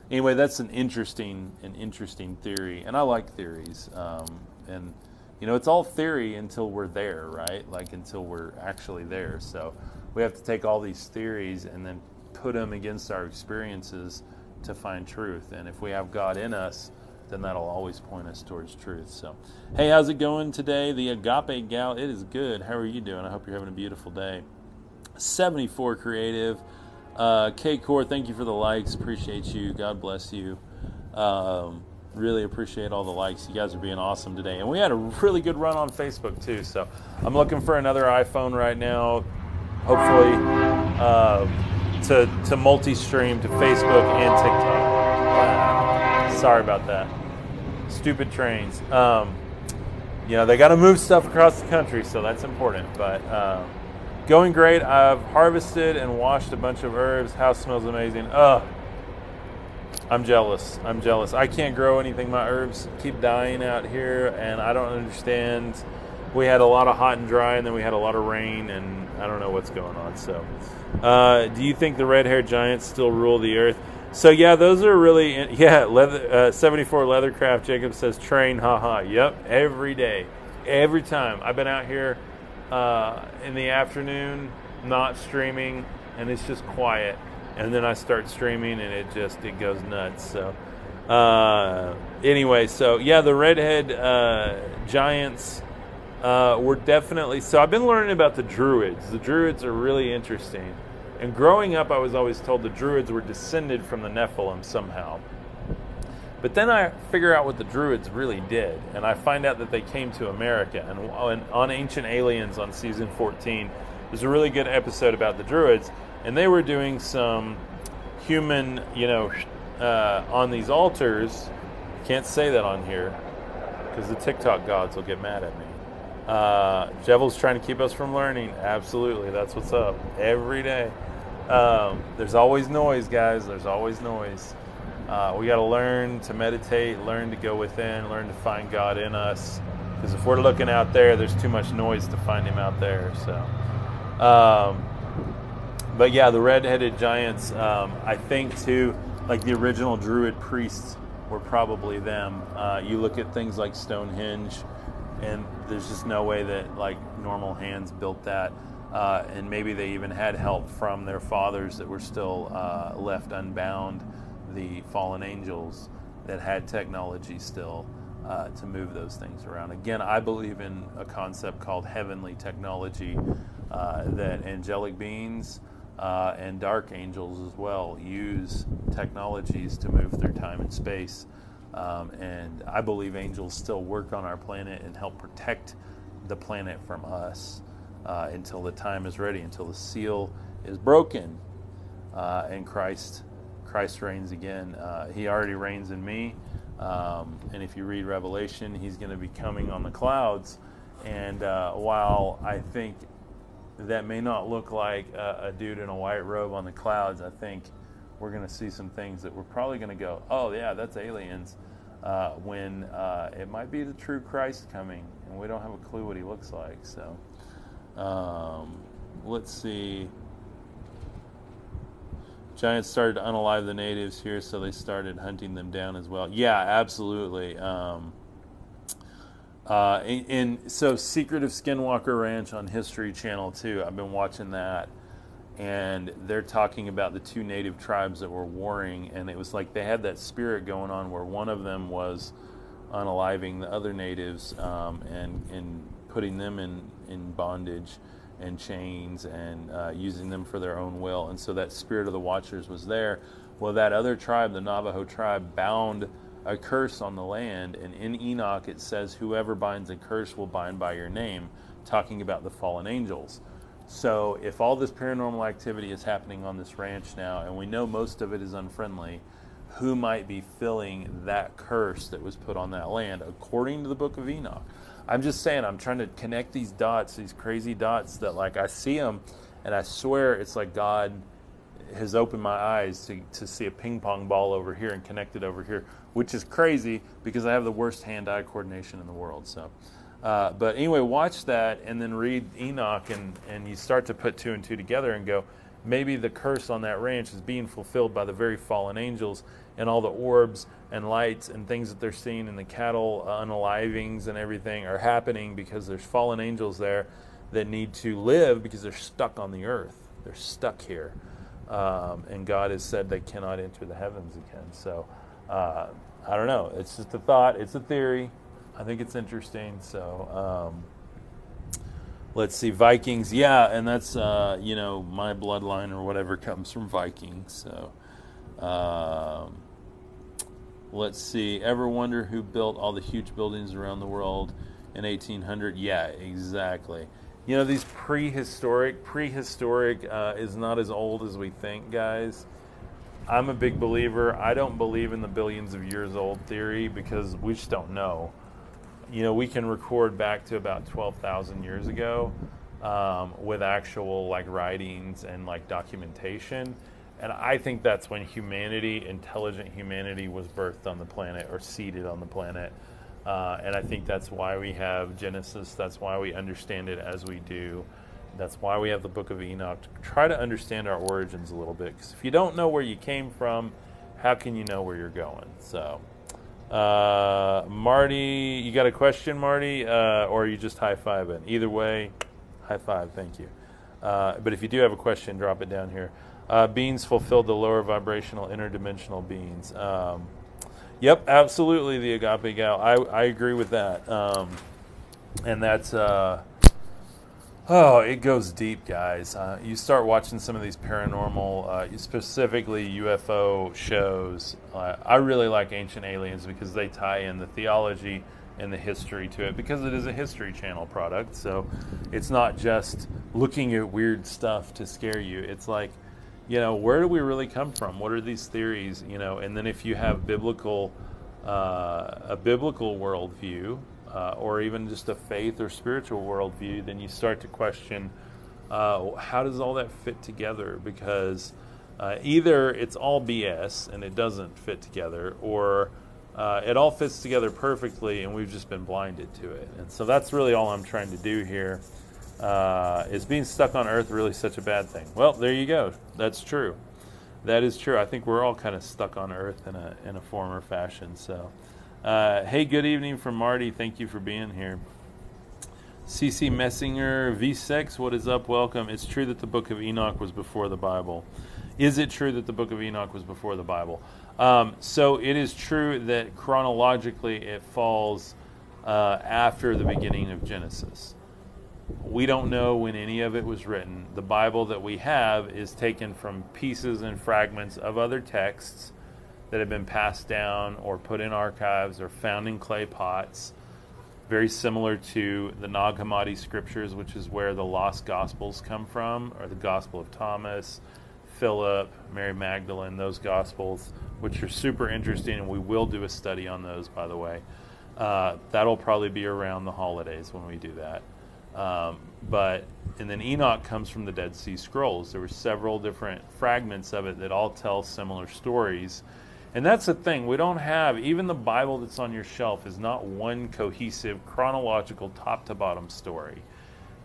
anyway, that's an interesting an interesting theory, and I like theories. Um, and you know, it's all theory until we're there, right? Like until we're actually there. So we have to take all these theories and then put them against our experiences to find truth. And if we have God in us, then that'll always point us towards truth. So, hey, how's it going today? The Agape Gal, it is good. How are you doing? I hope you're having a beautiful day. 74 Creative. Uh, K Core, thank you for the likes. Appreciate you. God bless you. Um, really appreciate all the likes. You guys are being awesome today. And we had a really good run on Facebook too. So I'm looking for another iPhone right now. Hopefully, uh, to to multi-stream to Facebook and TikTok. Sorry about that. Stupid trains. Um, you know they got to move stuff across the country, so that's important. But uh, going great. I've harvested and washed a bunch of herbs. House smells amazing. Ugh. I'm jealous. I'm jealous. I can't grow anything. My herbs keep dying out here, and I don't understand. We had a lot of hot and dry, and then we had a lot of rain, and I don't know what's going on. So, uh, do you think the red-haired giants still rule the earth? So yeah, those are really yeah. Leather uh, seventy four Leathercraft. Jacob says train. Haha. Yep. Every day, every time I've been out here uh, in the afternoon, not streaming, and it's just quiet. And then I start streaming, and it just it goes nuts. So uh, anyway, so yeah, the redhead uh, giants uh, were definitely. So I've been learning about the druids. The druids are really interesting. And growing up, I was always told the Druids were descended from the Nephilim somehow. But then I figure out what the Druids really did, and I find out that they came to America. And on Ancient Aliens on season 14, there's a really good episode about the Druids, and they were doing some human, you know, uh, on these altars. Can't say that on here because the TikTok gods will get mad at me. Uh, Jevel's trying to keep us from learning. Absolutely, that's what's up every day. Um, there's always noise, guys. There's always noise. Uh, we got to learn to meditate, learn to go within, learn to find God in us. Because if we're looking out there, there's too much noise to find Him out there. So, um, but yeah, the red-headed giants. Um, I think too, like the original Druid priests were probably them. Uh, you look at things like Stonehenge, and there's just no way that like normal hands built that. Uh, and maybe they even had help from their fathers that were still uh, left unbound, the fallen angels that had technology still uh, to move those things around. Again, I believe in a concept called heavenly technology uh, that angelic beings uh, and dark angels as well use technologies to move through time and space. Um, and I believe angels still work on our planet and help protect the planet from us uh, until the time is ready, until the seal is broken, uh, and Christ Christ reigns again. Uh, he already reigns in me, um, and if you read Revelation, He's going to be coming on the clouds. And uh, while I think that may not look like a, a dude in a white robe on the clouds, I think we're going to see some things that we're probably going to go, oh yeah, that's aliens. Uh, when uh, it might be the true Christ coming, and we don't have a clue what he looks like. So. Um, let's see. Giants started to unalive the natives here, so they started hunting them down as well. Yeah, absolutely. Um, uh, and, and, so, Secret of Skinwalker Ranch on History Channel too. I've been watching that, and they're talking about the two native tribes that were warring, and it was like they had that spirit going on where one of them was unaliving the other natives um, and and putting them in in bondage and chains and uh, using them for their own will. And so that spirit of the watchers was there. Well, that other tribe, the Navajo tribe, bound a curse on the land. And in Enoch, it says, Whoever binds a curse will bind by your name, talking about the fallen angels. So if all this paranormal activity is happening on this ranch now, and we know most of it is unfriendly, who might be filling that curse that was put on that land, according to the book of Enoch? I'm just saying, I'm trying to connect these dots, these crazy dots that, like, I see them, and I swear it's like God has opened my eyes to, to see a ping pong ball over here and connect it over here, which is crazy because I have the worst hand eye coordination in the world. So, uh, but anyway, watch that and then read Enoch, and, and you start to put two and two together and go, maybe the curse on that ranch is being fulfilled by the very fallen angels and all the orbs and lights and things that they're seeing in the cattle unalivings and everything are happening because there's fallen angels there that need to live because they're stuck on the earth. They're stuck here. Um, and God has said they cannot enter the heavens again. So uh, I don't know. It's just a thought. It's a theory. I think it's interesting. So um, let's see, Vikings. Yeah, and that's uh, you know my bloodline or whatever comes from Vikings. So um, let's see. Ever wonder who built all the huge buildings around the world in 1800? Yeah, exactly. You know these prehistoric. Prehistoric uh, is not as old as we think, guys. I'm a big believer. I don't believe in the billions of years old theory because we just don't know you know, we can record back to about 12,000 years ago um, with actual like writings and like documentation. And I think that's when humanity, intelligent humanity, was birthed on the planet or seeded on the planet. Uh, and I think that's why we have Genesis. That's why we understand it as we do. That's why we have the book of Enoch to try to understand our origins a little bit. Because if you don't know where you came from, how can you know where you're going? So. Uh, Marty, you got a question, Marty, uh, or you just high five fiving? Either way, high five. Thank you. Uh, but if you do have a question, drop it down here. Uh, beings fulfilled the lower vibrational interdimensional beings. Um, yep, absolutely. The agape gal. I I agree with that. Um, and that's uh, Oh, it goes deep, guys. Uh, you start watching some of these paranormal, uh, specifically UFO shows. Uh, I really like Ancient Aliens because they tie in the theology and the history to it because it is a History Channel product. So it's not just looking at weird stuff to scare you. It's like, you know, where do we really come from? What are these theories? You know, and then if you have biblical, uh, a biblical worldview, uh, or even just a faith or spiritual worldview, then you start to question uh, how does all that fit together? Because uh, either it's all BS and it doesn't fit together, or uh, it all fits together perfectly and we've just been blinded to it. And so that's really all I'm trying to do here. Uh, is being stuck on earth really such a bad thing? Well, there you go. That's true. That is true. I think we're all kind of stuck on earth in a in a form or fashion. So, uh, hey, good evening from Marty. Thank you for being here. CC Messinger, V6, what is up? Welcome. It's true that the book of Enoch was before the Bible. Is it true that the book of Enoch was before the Bible? Um, so it is true that chronologically it falls uh, after the beginning of Genesis. We don't know when any of it was written. The Bible that we have is taken from pieces and fragments of other texts that have been passed down or put in archives or found in clay pots, very similar to the Nag Hammadi scriptures, which is where the lost gospels come from, or the Gospel of Thomas, Philip, Mary Magdalene, those gospels, which are super interesting, and we will do a study on those, by the way. Uh, that'll probably be around the holidays when we do that. Um, but and then Enoch comes from the Dead Sea Scrolls. There were several different fragments of it that all tell similar stories and that's the thing. We don't have, even the Bible that's on your shelf is not one cohesive, chronological, top to bottom story.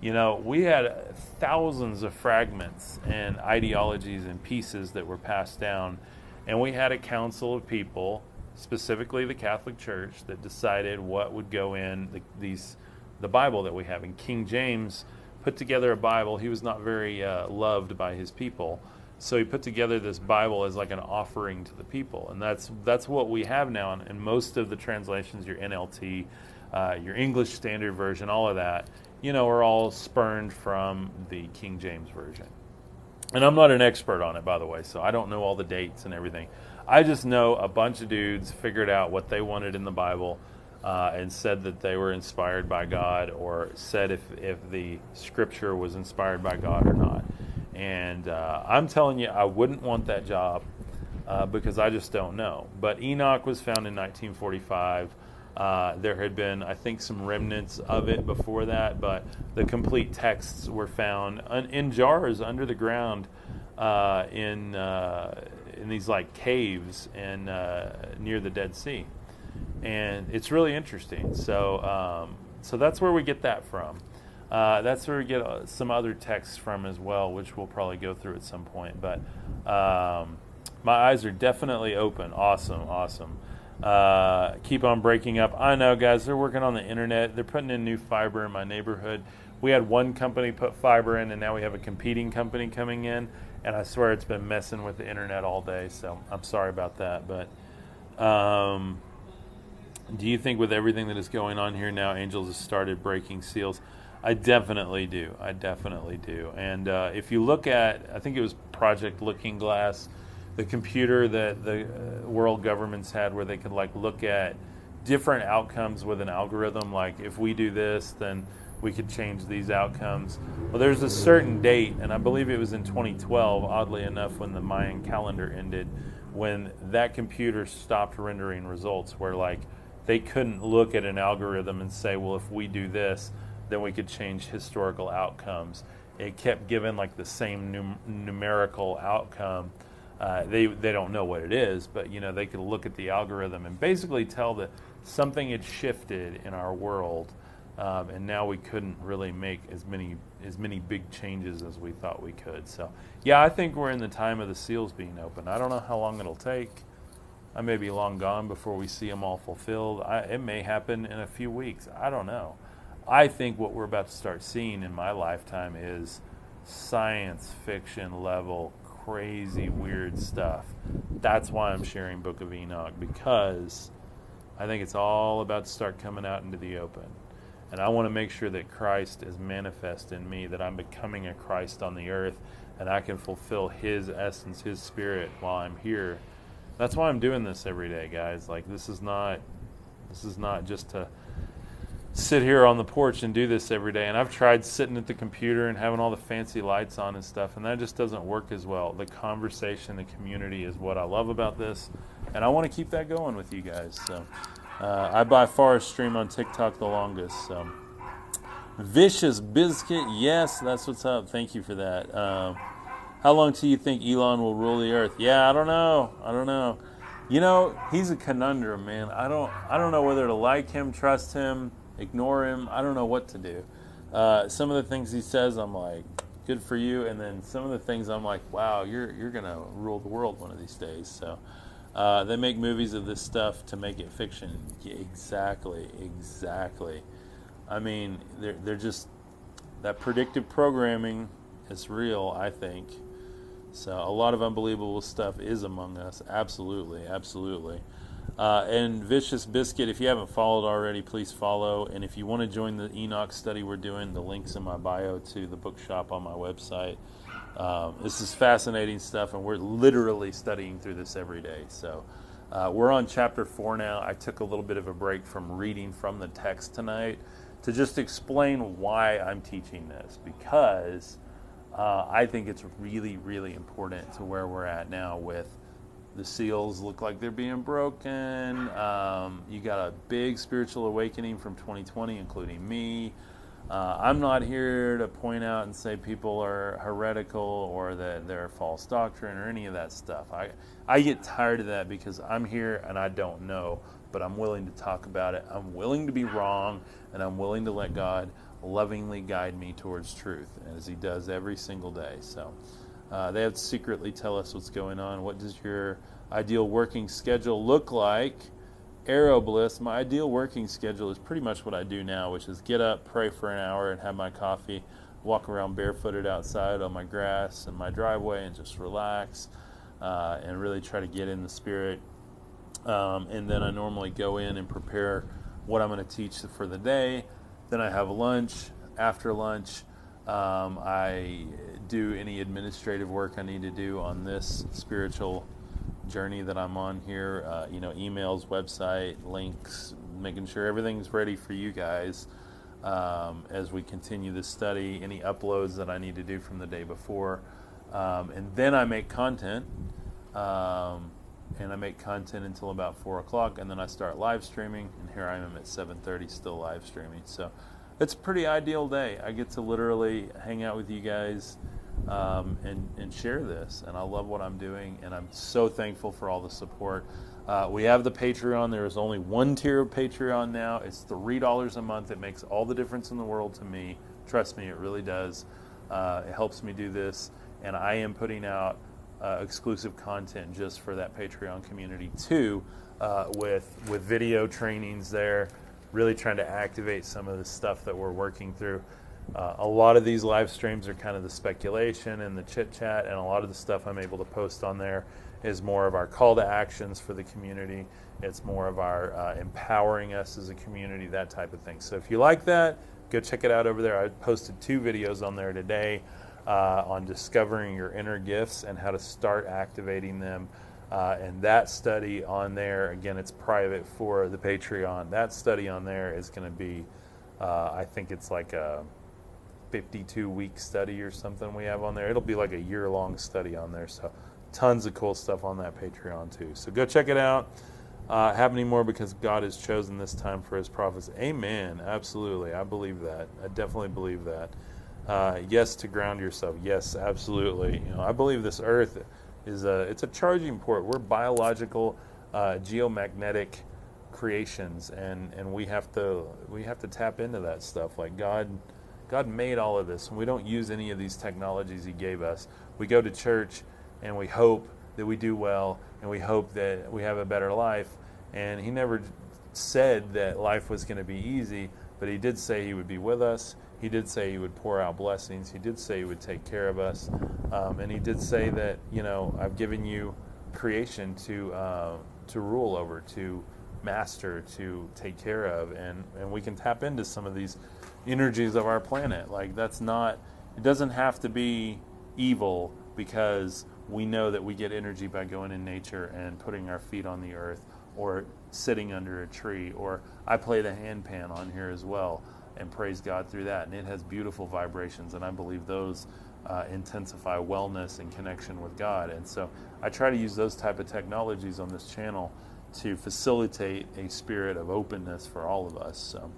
You know, we had thousands of fragments and ideologies and pieces that were passed down. And we had a council of people, specifically the Catholic Church, that decided what would go in the, these, the Bible that we have. And King James put together a Bible. He was not very uh, loved by his people so he put together this Bible as like an offering to the people, and that's that's what we have now. And, and most of the translations, your NLT, uh, your English Standard Version, all of that, you know, are all spurned from the King James Version. And I'm not an expert on it, by the way, so I don't know all the dates and everything. I just know a bunch of dudes figured out what they wanted in the Bible. Uh, and said that they were inspired by God, or said if, if the scripture was inspired by God or not. And uh, I'm telling you, I wouldn't want that job uh, because I just don't know. But Enoch was found in 1945. Uh, there had been, I think, some remnants of it before that, but the complete texts were found in jars under the ground uh, in uh, in these like caves and uh, near the Dead Sea, and it's really interesting. So, um, so that's where we get that from. Uh, that's where we get uh, some other texts from as well, which we'll probably go through at some point. But um, my eyes are definitely open. Awesome, awesome. Uh, keep on breaking up. I know, guys, they're working on the internet. They're putting in new fiber in my neighborhood. We had one company put fiber in, and now we have a competing company coming in. And I swear it's been messing with the internet all day. So I'm sorry about that. But Um, do you think with everything that is going on here now, angels have started breaking seals? I definitely do. I definitely do. And uh, if you look at, I think it was Project Looking Glass, the computer that the uh, world governments had where they could like look at different outcomes with an algorithm. Like if we do this, then we could change these outcomes. Well, there's a certain date, and I believe it was in 2012, oddly enough, when the Mayan calendar ended, when that computer stopped rendering results where like they couldn't look at an algorithm and say, well, if we do this, then we could change historical outcomes. It kept giving like the same num- numerical outcome. Uh, they they don't know what it is, but you know they could look at the algorithm and basically tell that something had shifted in our world, um, and now we couldn't really make as many as many big changes as we thought we could. So yeah, I think we're in the time of the seals being open. I don't know how long it'll take. I may be long gone before we see them all fulfilled. I, it may happen in a few weeks. I don't know. I think what we're about to start seeing in my lifetime is science fiction level, crazy, weird stuff. That's why I'm sharing Book of Enoch because I think it's all about to start coming out into the open. And I want to make sure that Christ is manifest in me, that I'm becoming a Christ on the earth, and I can fulfill His essence, His spirit while I'm here that's why I'm doing this every day, guys. Like this is not this is not just to sit here on the porch and do this every day. And I've tried sitting at the computer and having all the fancy lights on and stuff, and that just doesn't work as well. The conversation, the community is what I love about this, and I want to keep that going with you guys. So uh, I by far stream on TikTok the longest. So. Vicious Biscuit, yes, that's what's up. Thank you for that. Um, how long do you think Elon will rule the earth? Yeah, I don't know. I don't know. You know, he's a conundrum, man. I don't I don't know whether to like him, trust him, ignore him. I don't know what to do. Uh, some of the things he says, I'm like, good for you, and then some of the things I'm like, wow, you're you're gonna rule the world one of these days. So. Uh, they make movies of this stuff to make it fiction. Yeah, exactly, exactly. I mean, they're they're just that predictive programming is real. I think so a lot of unbelievable stuff is among us. Absolutely, absolutely. Uh, and Vicious Biscuit, if you haven't followed already, please follow. And if you want to join the Enoch study we're doing, the link's in my bio to the bookshop on my website. Um, this is fascinating stuff, and we're literally studying through this every day. So uh, we're on chapter four now. I took a little bit of a break from reading from the text tonight to just explain why I'm teaching this because uh, I think it's really, really important to where we're at now with the seals look like they're being broken. Um, you got a big spiritual awakening from 2020, including me. Uh, I'm not here to point out and say people are heretical or that they're false doctrine or any of that stuff. I, I get tired of that because I'm here and I don't know, but I'm willing to talk about it. I'm willing to be wrong and I'm willing to let God lovingly guide me towards truth, as He does every single day. So uh, they have secretly tell us what's going on. What does your ideal working schedule look like? Arrow Bliss, my ideal working schedule is pretty much what I do now, which is get up, pray for an hour, and have my coffee, walk around barefooted outside on my grass and my driveway, and just relax uh, and really try to get in the spirit. Um, and then I normally go in and prepare what I'm going to teach for the day. Then I have lunch. After lunch, um, I do any administrative work I need to do on this spiritual journey that I'm on here. Uh, you know, emails, website, links, making sure everything's ready for you guys um, as we continue this study. Any uploads that I need to do from the day before, um, and then I make content. Um, and I make content until about four o'clock, and then I start live streaming. And here I am at 7:30, still live streaming. So it's a pretty ideal day. I get to literally hang out with you guys um, and and share this, and I love what I'm doing, and I'm so thankful for all the support. Uh, we have the Patreon. There is only one tier of Patreon now. It's three dollars a month. It makes all the difference in the world to me. Trust me, it really does. Uh, it helps me do this, and I am putting out uh, exclusive content just for that Patreon community too, uh, with with video trainings there, really trying to activate some of the stuff that we're working through. Uh, a lot of these live streams are kind of the speculation and the chit chat, and a lot of the stuff I'm able to post on there is more of our call to actions for the community. It's more of our uh, empowering us as a community, that type of thing. So if you like that, go check it out over there. I posted two videos on there today uh, on discovering your inner gifts and how to start activating them. Uh, and that study on there, again, it's private for the Patreon. That study on there is going to be, uh, I think it's like a 52 week study or something we have on there. It'll be like a year long study on there. So tons of cool stuff on that Patreon too. So go check it out. Uh, happening more because God has chosen this time for His prophets. Amen. Absolutely, I believe that. I definitely believe that. Uh, yes, to ground yourself. Yes, absolutely. You know, I believe this Earth is a it's a charging port. We're biological, uh, geomagnetic creations, and and we have to we have to tap into that stuff. Like God, God made all of this, and we don't use any of these technologies He gave us. We go to church, and we hope that we do well, and we hope that we have a better life. And He never said that life was going to be easy, but He did say He would be with us. He did say He would pour out blessings. He did say He would take care of us. Um, and He did say that, you know, I've given you creation to, uh, to rule over, to master, to take care of. And, and we can tap into some of these energies of our planet. Like, that's not, it doesn't have to be evil because we know that we get energy by going in nature and putting our feet on the earth or sitting under a tree. Or I play the handpan on here as well and praise God through that. And it has beautiful vibrations, and I believe those uh, intensify wellness and connection with God. And so I try to use those type of technologies on this channel to facilitate a spirit of openness for all of us. So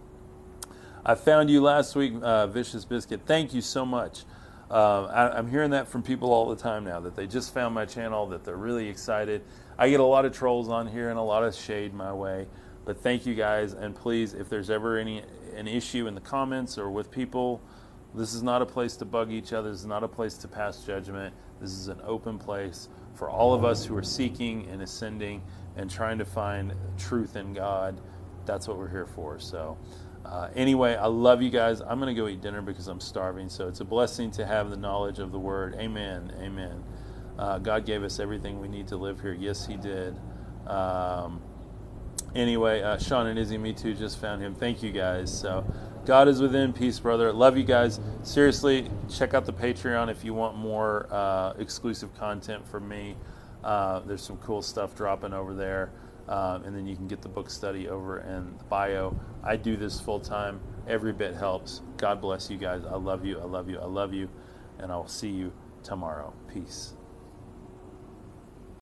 I found you last week, uh, Vicious Biscuit. Thank you so much. Uh, I, am hearing that from people all the time now that they just found my channel, that they're really excited. I get a lot of trolls on here and a lot of shade my way. But thank you guys, and please, if there's ever any an issue in the comments or with people, this is not a place to bug each other. This is not a place to pass judgment. This is an open place for all of us who are seeking and ascending and trying to find truth in God. That's what we're here for. So, uh, anyway, I love you guys. I'm going to go eat dinner because I'm starving. So, it's a blessing to have the knowledge of the Word. Amen. Amen. Uh, God gave us everything we need to live here. Yes, He did. Um, anyway, uh, Sean and Izzy, me too, just found him. Thank you guys. So, God is within. Peace, brother. Love you guys. Seriously, check out the Patreon if you want more uh, exclusive content from me. Uh, there's some cool stuff dropping over there. Um, and then you can get the book study over in the bio. I do this full time. Every bit helps. God bless you guys. I love you. I love you. I love you. And I'll see you tomorrow. Peace.